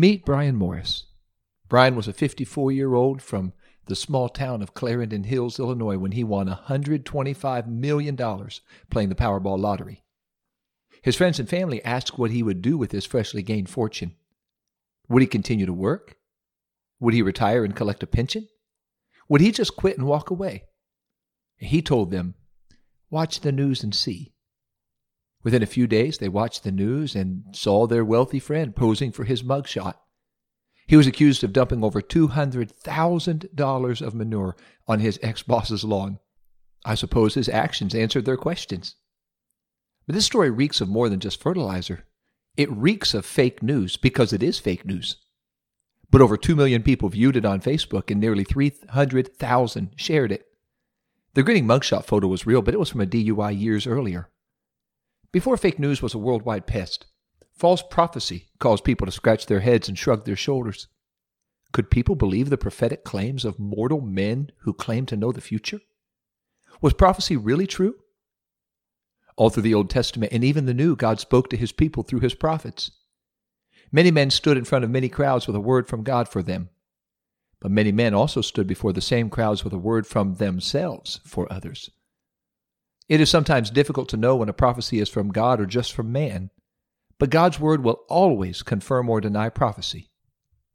Meet Brian Morris. Brian was a 54 year old from the small town of Clarendon Hills, Illinois, when he won $125 million playing the Powerball lottery. His friends and family asked what he would do with his freshly gained fortune. Would he continue to work? Would he retire and collect a pension? Would he just quit and walk away? He told them, Watch the news and see. Within a few days, they watched the news and saw their wealthy friend posing for his mugshot. He was accused of dumping over $200,000 of manure on his ex boss's lawn. I suppose his actions answered their questions. But this story reeks of more than just fertilizer. It reeks of fake news because it is fake news. But over 2 million people viewed it on Facebook and nearly 300,000 shared it. The grinning mugshot photo was real, but it was from a DUI years earlier. Before fake news was a worldwide pest, false prophecy caused people to scratch their heads and shrug their shoulders. Could people believe the prophetic claims of mortal men who claimed to know the future? Was prophecy really true? All through the Old Testament and even the New, God spoke to his people through his prophets. Many men stood in front of many crowds with a word from God for them. But many men also stood before the same crowds with a word from themselves for others. It is sometimes difficult to know when a prophecy is from God or just from man, but God's word will always confirm or deny prophecy.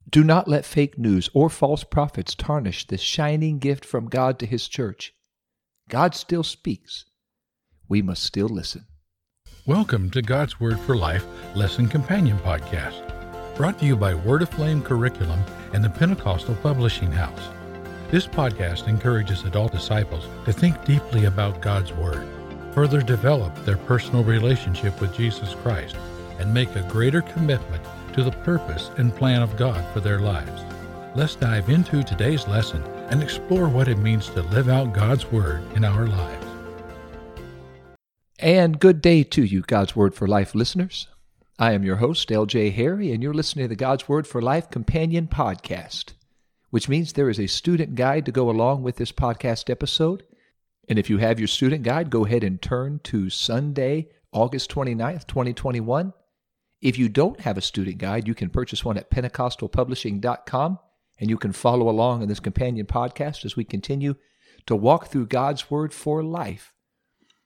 Do not let fake news or false prophets tarnish this shining gift from God to his church. God still speaks. We must still listen. Welcome to God's Word for Life Lesson Companion Podcast, brought to you by Word Aflame Curriculum and the Pentecostal Publishing House. This podcast encourages adult disciples to think deeply about God's Word, further develop their personal relationship with Jesus Christ, and make a greater commitment to the purpose and plan of God for their lives. Let's dive into today's lesson and explore what it means to live out God's Word in our lives. And good day to you, God's Word for Life listeners. I am your host, L.J. Harry, and you're listening to the God's Word for Life Companion Podcast which means there is a student guide to go along with this podcast episode. And if you have your student guide, go ahead and turn to Sunday, August 29th, 2021. If you don't have a student guide, you can purchase one at pentecostalpublishing.com and you can follow along in this companion podcast as we continue to walk through God's Word for life.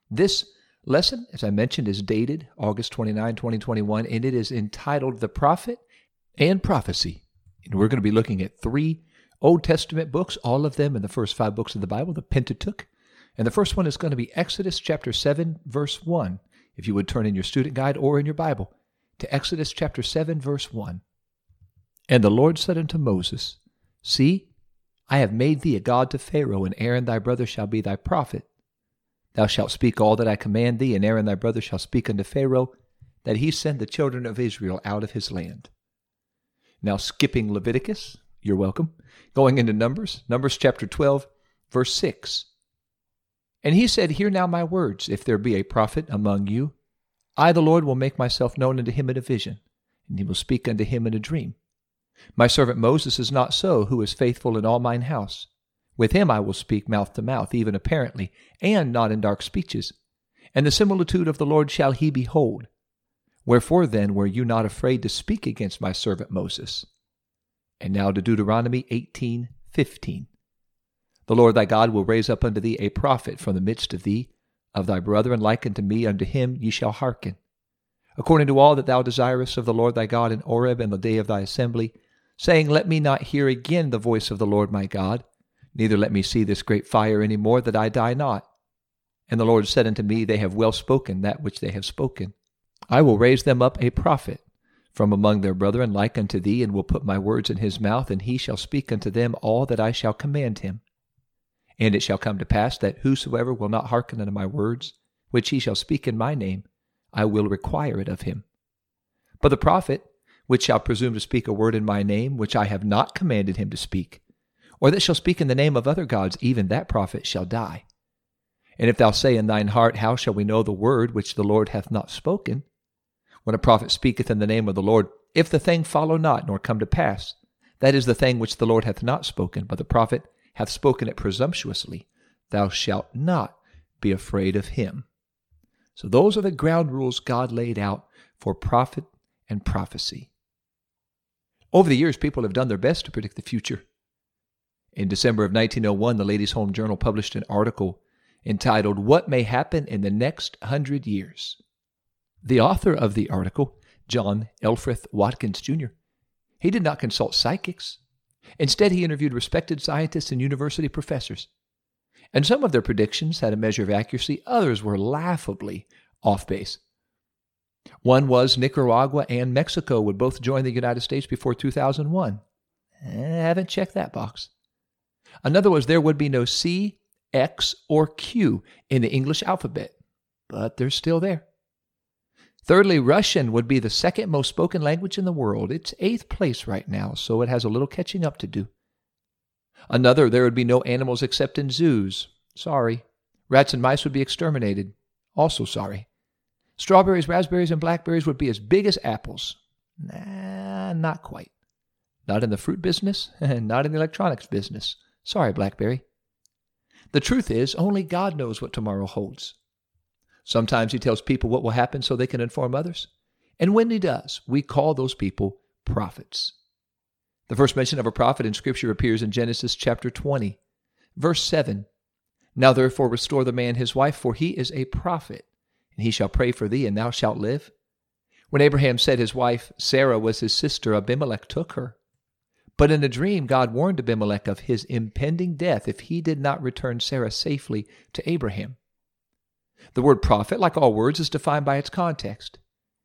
This lesson, as I mentioned, is dated August 29, 2021, and it is entitled The Prophet and Prophecy. And we're going to be looking at three Old Testament books, all of them in the first five books of the Bible, the Pentateuch. And the first one is going to be Exodus chapter 7, verse 1. If you would turn in your student guide or in your Bible to Exodus chapter 7, verse 1. And the Lord said unto Moses, See, I have made thee a God to Pharaoh, and Aaron thy brother shall be thy prophet. Thou shalt speak all that I command thee, and Aaron thy brother shall speak unto Pharaoh, that he send the children of Israel out of his land. Now, skipping Leviticus, you're welcome. Going into Numbers, Numbers chapter 12, verse 6. And he said, Hear now my words. If there be a prophet among you, I, the Lord, will make myself known unto him in a vision, and he will speak unto him in a dream. My servant Moses is not so, who is faithful in all mine house. With him I will speak mouth to mouth, even apparently, and not in dark speeches. And the similitude of the Lord shall he behold. Wherefore then were you not afraid to speak against my servant Moses? And now to Deuteronomy 18:15. The Lord thy God will raise up unto thee a prophet from the midst of thee, of thy brethren like unto me, unto him ye shall hearken. According to all that thou desirest of the Lord thy God in Horeb in the day of thy assembly, saying, Let me not hear again the voice of the Lord my God, neither let me see this great fire any more, that I die not. And the Lord said unto me, They have well spoken that which they have spoken. I will raise them up a prophet from among their brethren like unto thee, and will put my words in his mouth, and he shall speak unto them all that I shall command him. And it shall come to pass that whosoever will not hearken unto my words, which he shall speak in my name, I will require it of him. But the prophet, which shall presume to speak a word in my name, which I have not commanded him to speak, or that shall speak in the name of other gods, even that prophet shall die. And if thou say in thine heart, How shall we know the word which the Lord hath not spoken? When a prophet speaketh in the name of the Lord, if the thing follow not, nor come to pass, that is the thing which the Lord hath not spoken, but the prophet hath spoken it presumptuously, thou shalt not be afraid of him. So those are the ground rules God laid out for prophet and prophecy. Over the years, people have done their best to predict the future. In December of 1901, the Ladies' Home Journal published an article entitled What May Happen in the Next Hundred Years. The author of the article, John Elfrith Watkins Jr., he did not consult psychics. Instead, he interviewed respected scientists and university professors. And some of their predictions had a measure of accuracy, others were laughably off base. One was Nicaragua and Mexico would both join the United States before 2001. I eh, haven't checked that box. Another was there would be no C, X, or Q in the English alphabet, but they're still there. Thirdly, Russian would be the second most spoken language in the world. It's eighth place right now, so it has a little catching up to do. Another, there would be no animals except in zoos. Sorry. Rats and mice would be exterminated. Also sorry. Strawberries, raspberries, and blackberries would be as big as apples. Nah, not quite. Not in the fruit business, and not in the electronics business. Sorry, Blackberry. The truth is, only God knows what tomorrow holds. Sometimes He tells people what will happen so they can inform others. And when He does, we call those people prophets. The first mention of a prophet in Scripture appears in Genesis chapter 20, verse 7. Now therefore restore the man his wife, for he is a prophet, and he shall pray for thee, and thou shalt live. When Abraham said his wife Sarah was his sister, Abimelech took her. But in a dream, God warned Abimelech of his impending death if he did not return Sarah safely to Abraham. The word prophet, like all words, is defined by its context.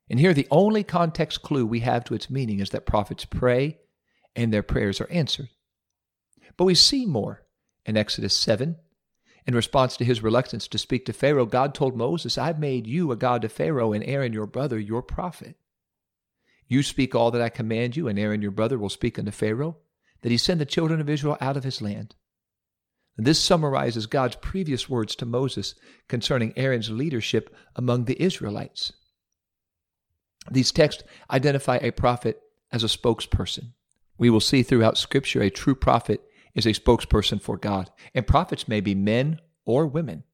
And here, the only context clue we have to its meaning is that prophets pray and their prayers are answered. But we see more. In Exodus 7, in response to his reluctance to speak to Pharaoh, God told Moses, I've made you a God to Pharaoh, and Aaron your brother your prophet. You speak all that I command you, and Aaron your brother will speak unto Pharaoh, that he send the children of Israel out of his land. This summarizes God's previous words to Moses concerning Aaron's leadership among the Israelites. These texts identify a prophet as a spokesperson. We will see throughout Scripture a true prophet is a spokesperson for God, and prophets may be men or women,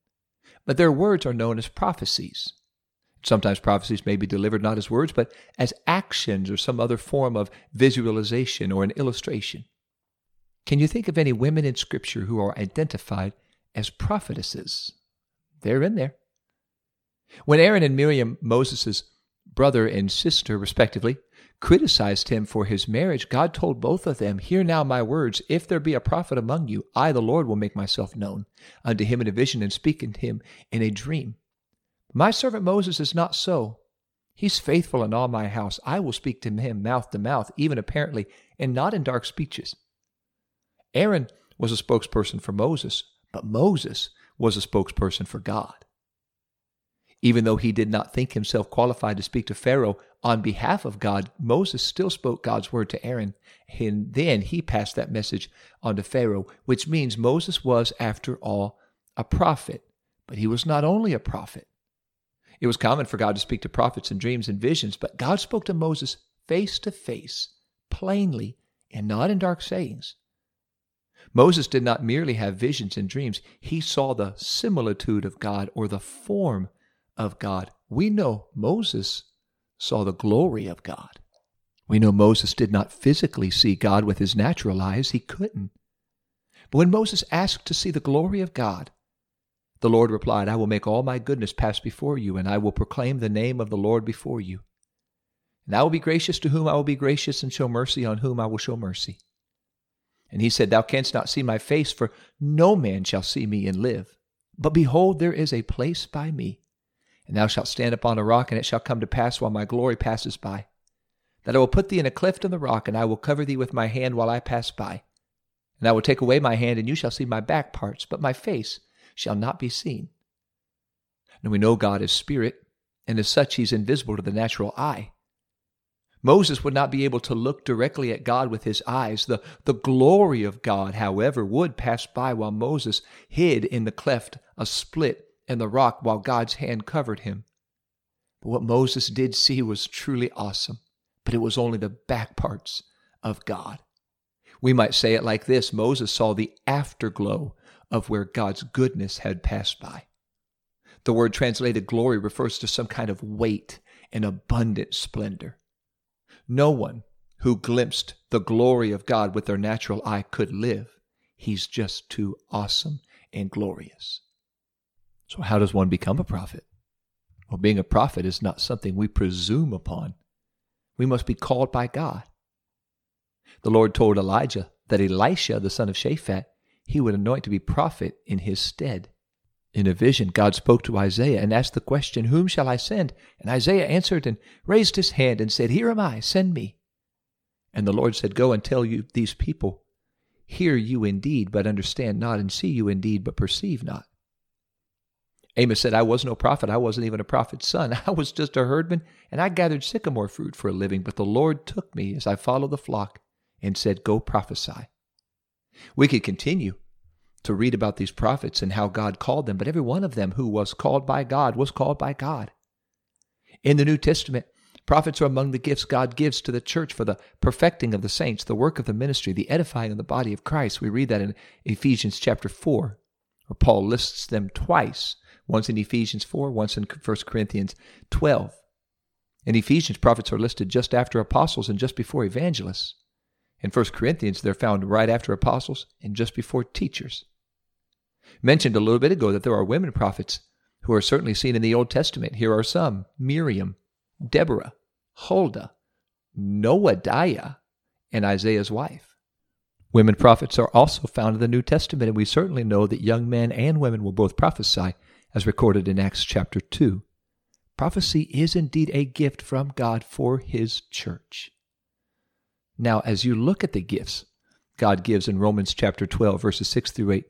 but their words are known as prophecies. Sometimes prophecies may be delivered not as words, but as actions or some other form of visualization or an illustration. Can you think of any women in Scripture who are identified as prophetesses? They're in there. When Aaron and Miriam, Moses' brother and sister, respectively, criticized him for his marriage, God told both of them, Hear now my words. If there be a prophet among you, I, the Lord, will make myself known unto him in a vision and speak unto him in a dream. My servant Moses is not so. He's faithful in all my house. I will speak to him mouth to mouth, even apparently, and not in dark speeches. Aaron was a spokesperson for Moses, but Moses was a spokesperson for God. Even though he did not think himself qualified to speak to Pharaoh on behalf of God, Moses still spoke God's word to Aaron, and then he passed that message on to Pharaoh, which means Moses was, after all, a prophet. But he was not only a prophet, it was common for God to speak to prophets in dreams and visions, but God spoke to Moses face to face, plainly, and not in dark sayings. Moses did not merely have visions and dreams, he saw the similitude of God or the form of God. We know Moses saw the glory of God. We know Moses did not physically see God with his natural eyes, he couldn't. But when Moses asked to see the glory of God, the Lord replied, I will make all my goodness pass before you, and I will proclaim the name of the Lord before you. And I will be gracious to whom I will be gracious, and show mercy on whom I will show mercy. And he said, Thou canst not see my face, for no man shall see me and live. But behold, there is a place by me, and thou shalt stand upon a rock, and it shall come to pass while my glory passes by, that I will put thee in a cleft in the rock, and I will cover thee with my hand while I pass by. And I will take away my hand, and you shall see my back parts, but my face shall not be seen. And we know God is spirit, and as such, he's invisible to the natural eye. Moses would not be able to look directly at God with his eyes. The, the glory of God, however, would pass by while Moses hid in the cleft, a split in the rock, while God's hand covered him. But what Moses did see was truly awesome, but it was only the back parts of God. We might say it like this Moses saw the afterglow of where God's goodness had passed by. The word translated glory refers to some kind of weight and abundant splendor. No one who glimpsed the glory of God with their natural eye could live. He's just too awesome and glorious. So, how does one become a prophet? Well, being a prophet is not something we presume upon. We must be called by God. The Lord told Elijah that Elisha, the son of Shaphat, he would anoint to be prophet in his stead. In a vision, God spoke to Isaiah and asked the question, Whom shall I send? And Isaiah answered and raised his hand and said, Here am I, send me. And the Lord said, Go and tell you these people, Hear you indeed, but understand not, and see you indeed, but perceive not. Amos said, I was no prophet. I wasn't even a prophet's son. I was just a herdman, and I gathered sycamore fruit for a living. But the Lord took me as I followed the flock and said, Go prophesy. We could continue to read about these prophets and how God called them, but every one of them who was called by God was called by God. In the New Testament, prophets are among the gifts God gives to the church for the perfecting of the saints, the work of the ministry, the edifying of the body of Christ. We read that in Ephesians chapter 4, where Paul lists them twice, once in Ephesians 4, once in 1 Corinthians 12. In Ephesians, prophets are listed just after apostles and just before evangelists. In 1 Corinthians, they're found right after apostles and just before teachers. Mentioned a little bit ago that there are women prophets who are certainly seen in the Old Testament. Here are some Miriam, Deborah, Huldah, Noadiah, and Isaiah's wife. Women prophets are also found in the New Testament, and we certainly know that young men and women will both prophesy, as recorded in Acts chapter 2. Prophecy is indeed a gift from God for His church. Now, as you look at the gifts God gives in Romans chapter 12, verses 6 through 8,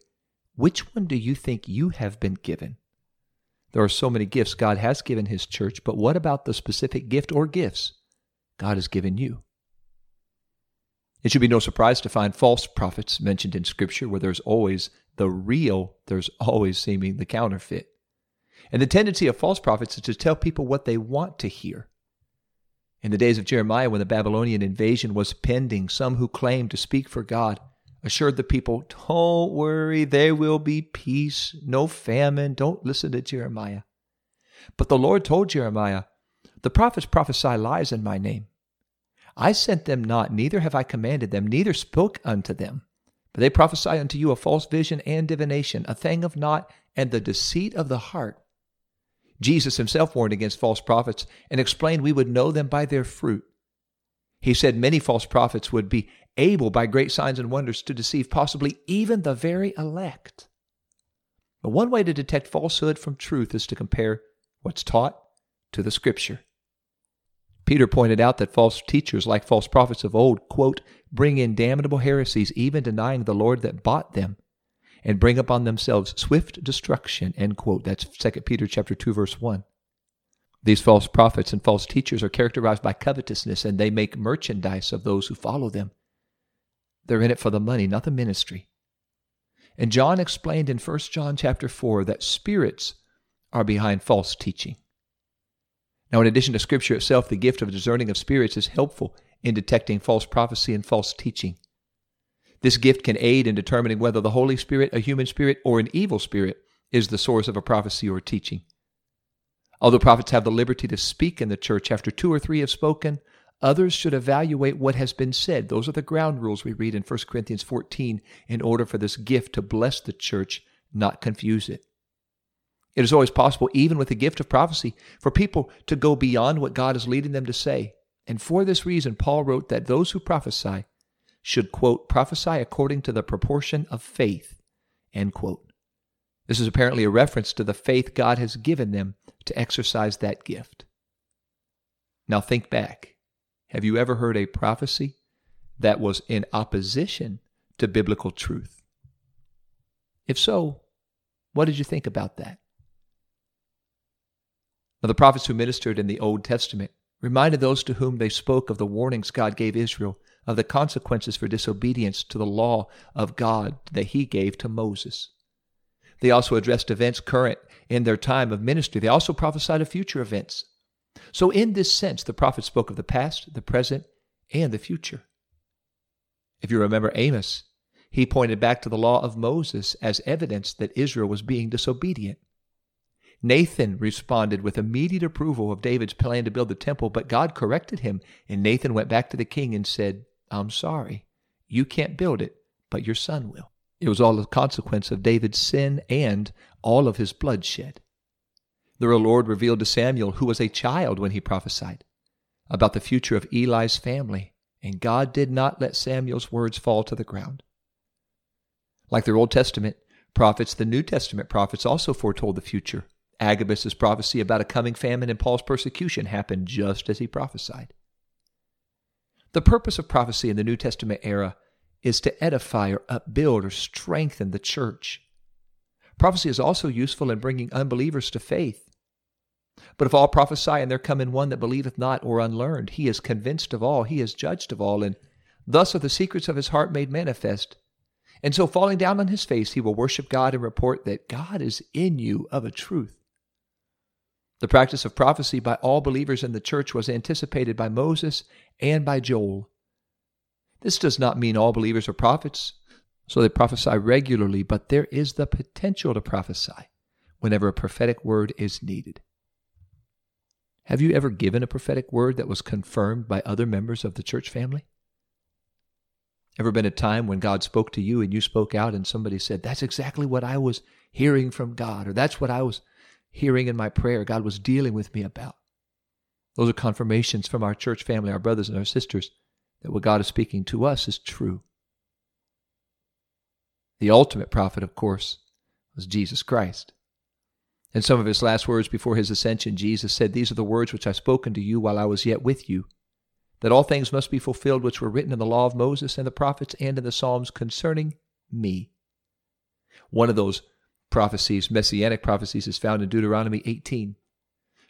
which one do you think you have been given? There are so many gifts God has given His church, but what about the specific gift or gifts God has given you? It should be no surprise to find false prophets mentioned in Scripture where there's always the real, there's always seeming the counterfeit. And the tendency of false prophets is to tell people what they want to hear in the days of Jeremiah, when the Babylonian invasion was pending, some who claimed to speak for God assured the people, Don't worry, there will be peace, no famine. Don't listen to Jeremiah. But the Lord told Jeremiah, The prophets prophesy lies in my name. I sent them not, neither have I commanded them, neither spoke unto them. But they prophesy unto you a false vision and divination, a thing of naught, and the deceit of the heart. Jesus himself warned against false prophets and explained we would know them by their fruit. He said many false prophets would be able by great signs and wonders to deceive possibly even the very elect. But one way to detect falsehood from truth is to compare what's taught to the scripture. Peter pointed out that false teachers, like false prophets of old, quote, bring in damnable heresies, even denying the Lord that bought them, and bring upon themselves swift destruction, end quote. That's 2 Peter chapter 2, verse 1. These false prophets and false teachers are characterized by covetousness, and they make merchandise of those who follow them. They're in it for the money, not the ministry. And John explained in 1 John chapter 4 that spirits are behind false teaching. Now, in addition to Scripture itself, the gift of discerning of spirits is helpful in detecting false prophecy and false teaching. This gift can aid in determining whether the Holy Spirit, a human spirit, or an evil spirit is the source of a prophecy or teaching. Although prophets have the liberty to speak in the church after two or three have spoken, others should evaluate what has been said. Those are the ground rules we read in 1 Corinthians 14 in order for this gift to bless the church, not confuse it. It is always possible, even with the gift of prophecy, for people to go beyond what God is leading them to say. And for this reason, Paul wrote that those who prophesy should, quote, prophesy according to the proportion of faith, end quote. This is apparently a reference to the faith God has given them to exercise that gift. Now think back. Have you ever heard a prophecy that was in opposition to biblical truth? If so, what did you think about that? Now, the prophets who ministered in the Old Testament reminded those to whom they spoke of the warnings God gave Israel of the consequences for disobedience to the law of God that he gave to Moses. They also addressed events current in their time of ministry. They also prophesied of future events. So, in this sense, the prophet spoke of the past, the present, and the future. If you remember Amos, he pointed back to the law of Moses as evidence that Israel was being disobedient. Nathan responded with immediate approval of David's plan to build the temple, but God corrected him, and Nathan went back to the king and said, I'm sorry, you can't build it, but your son will. It was all a consequence of David's sin and all of his bloodshed. The Lord revealed to Samuel, who was a child when he prophesied, about the future of Eli's family, and God did not let Samuel's words fall to the ground. Like the Old Testament prophets, the New Testament prophets also foretold the future. Agabus' prophecy about a coming famine and Paul's persecution happened just as he prophesied. The purpose of prophecy in the New Testament era is to edify or upbuild or strengthen the church. Prophecy is also useful in bringing unbelievers to faith. But if all prophesy and there come in one that believeth not or unlearned, he is convinced of all, he is judged of all, and thus are the secrets of his heart made manifest. And so, falling down on his face, he will worship God and report that God is in you of a truth. The practice of prophecy by all believers in the church was anticipated by Moses and by Joel. This does not mean all believers are prophets, so they prophesy regularly, but there is the potential to prophesy whenever a prophetic word is needed. Have you ever given a prophetic word that was confirmed by other members of the church family? Ever been a time when God spoke to you and you spoke out and somebody said, That's exactly what I was hearing from God, or that's what I was hearing in my prayer God was dealing with me about? Those are confirmations from our church family, our brothers and our sisters, that what God is speaking to us is true. The ultimate prophet, of course, was Jesus Christ. In some of his last words before his ascension, Jesus said, These are the words which I spoke unto you while I was yet with you, that all things must be fulfilled which were written in the law of Moses and the prophets and in the Psalms concerning me. One of those prophecies, messianic prophecies, is found in Deuteronomy 18.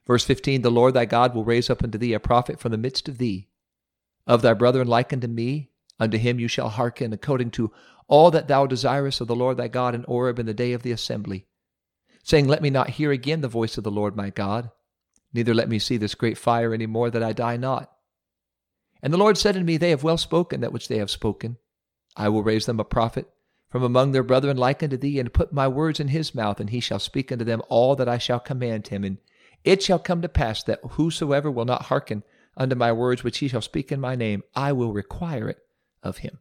Verse 15 The Lord thy God will raise up unto thee a prophet from the midst of thee. Of thy brethren like unto me, unto him you shall hearken, according to all that thou desirest of the Lord thy God in Horeb in the day of the assembly saying, Let me not hear again the voice of the Lord my God, neither let me see this great fire any more, that I die not. And the Lord said unto me, They have well spoken that which they have spoken. I will raise them a prophet from among their brethren like unto thee, and put my words in his mouth, and he shall speak unto them all that I shall command him. And it shall come to pass that whosoever will not hearken unto my words which he shall speak in my name, I will require it of him.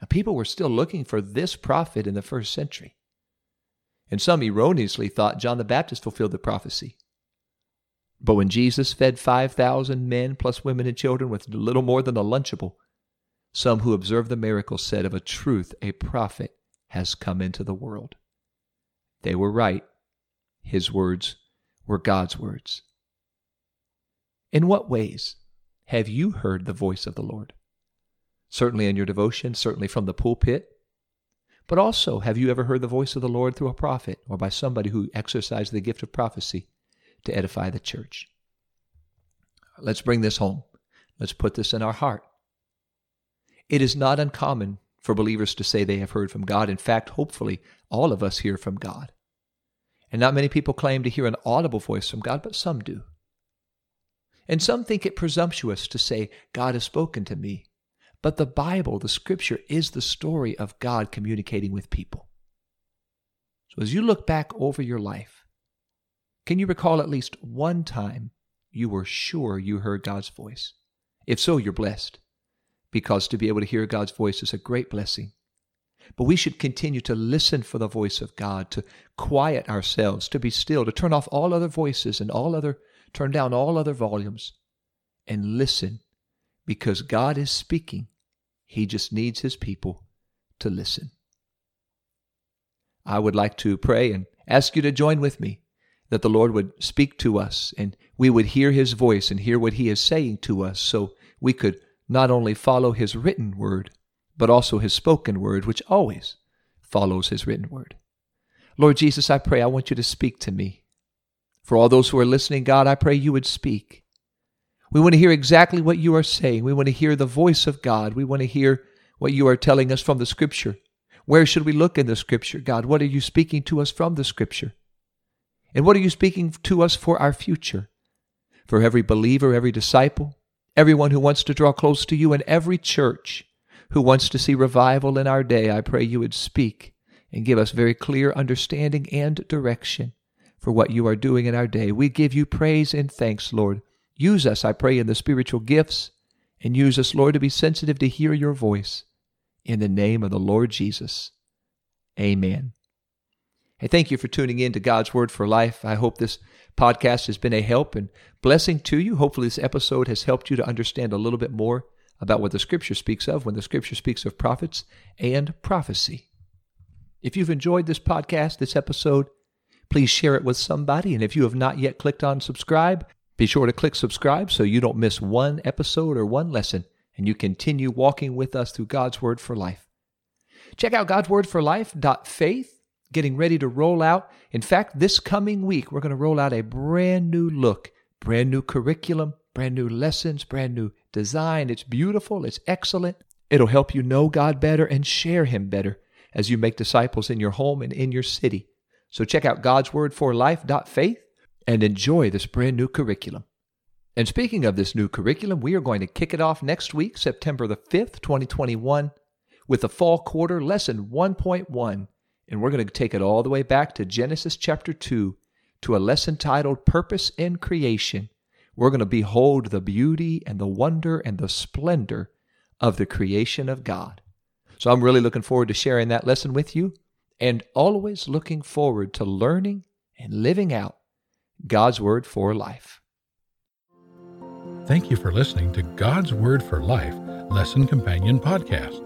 Now, people were still looking for this prophet in the first century and some erroneously thought John the Baptist fulfilled the prophecy. But when Jesus fed 5,000 men plus women and children with little more than a Lunchable, some who observed the miracle said, Of a truth, a prophet has come into the world. They were right. His words were God's words. In what ways have you heard the voice of the Lord? Certainly in your devotion, certainly from the pulpit, but also, have you ever heard the voice of the Lord through a prophet or by somebody who exercised the gift of prophecy to edify the church? Let's bring this home. Let's put this in our heart. It is not uncommon for believers to say they have heard from God. In fact, hopefully, all of us hear from God. And not many people claim to hear an audible voice from God, but some do. And some think it presumptuous to say, God has spoken to me. But the Bible, the scripture, is the story of God communicating with people. So as you look back over your life, can you recall at least one time you were sure you heard God's voice? If so, you're blessed, because to be able to hear God's voice is a great blessing. But we should continue to listen for the voice of God, to quiet ourselves, to be still, to turn off all other voices and all other, turn down all other volumes, and listen, because God is speaking he just needs his people to listen. I would like to pray and ask you to join with me that the Lord would speak to us and we would hear his voice and hear what he is saying to us so we could not only follow his written word, but also his spoken word, which always follows his written word. Lord Jesus, I pray I want you to speak to me. For all those who are listening, God, I pray you would speak. We want to hear exactly what you are saying. We want to hear the voice of God. We want to hear what you are telling us from the Scripture. Where should we look in the Scripture, God? What are you speaking to us from the Scripture? And what are you speaking to us for our future? For every believer, every disciple, everyone who wants to draw close to you, and every church who wants to see revival in our day, I pray you would speak and give us very clear understanding and direction. for what you are doing in our day. We give you praise and thanks, Lord. Use us, I pray, in the spiritual gifts, and use us, Lord, to be sensitive to hear your voice. In the name of the Lord Jesus. Amen. Hey, thank you for tuning in to God's Word for Life. I hope this podcast has been a help and blessing to you. Hopefully, this episode has helped you to understand a little bit more about what the Scripture speaks of when the Scripture speaks of prophets and prophecy. If you've enjoyed this podcast, this episode, please share it with somebody. And if you have not yet clicked on subscribe, be sure to click subscribe so you don't miss one episode or one lesson and you continue walking with us through God's Word for Life. Check out God's Word for Life.faith getting ready to roll out. In fact, this coming week, we're going to roll out a brand new look, brand new curriculum, brand new lessons, brand new design. It's beautiful, it's excellent. It'll help you know God better and share Him better as you make disciples in your home and in your city. So check out God's Word for Life.faith and enjoy this brand new curriculum. And speaking of this new curriculum, we are going to kick it off next week, September the 5th, 2021, with the fall quarter lesson 1.1 and we're going to take it all the way back to Genesis chapter 2 to a lesson titled Purpose in Creation. We're going to behold the beauty and the wonder and the splendor of the creation of God. So I'm really looking forward to sharing that lesson with you and always looking forward to learning and living out God's Word for life. Thank you for listening to God's Word for Life Lesson Companion Podcast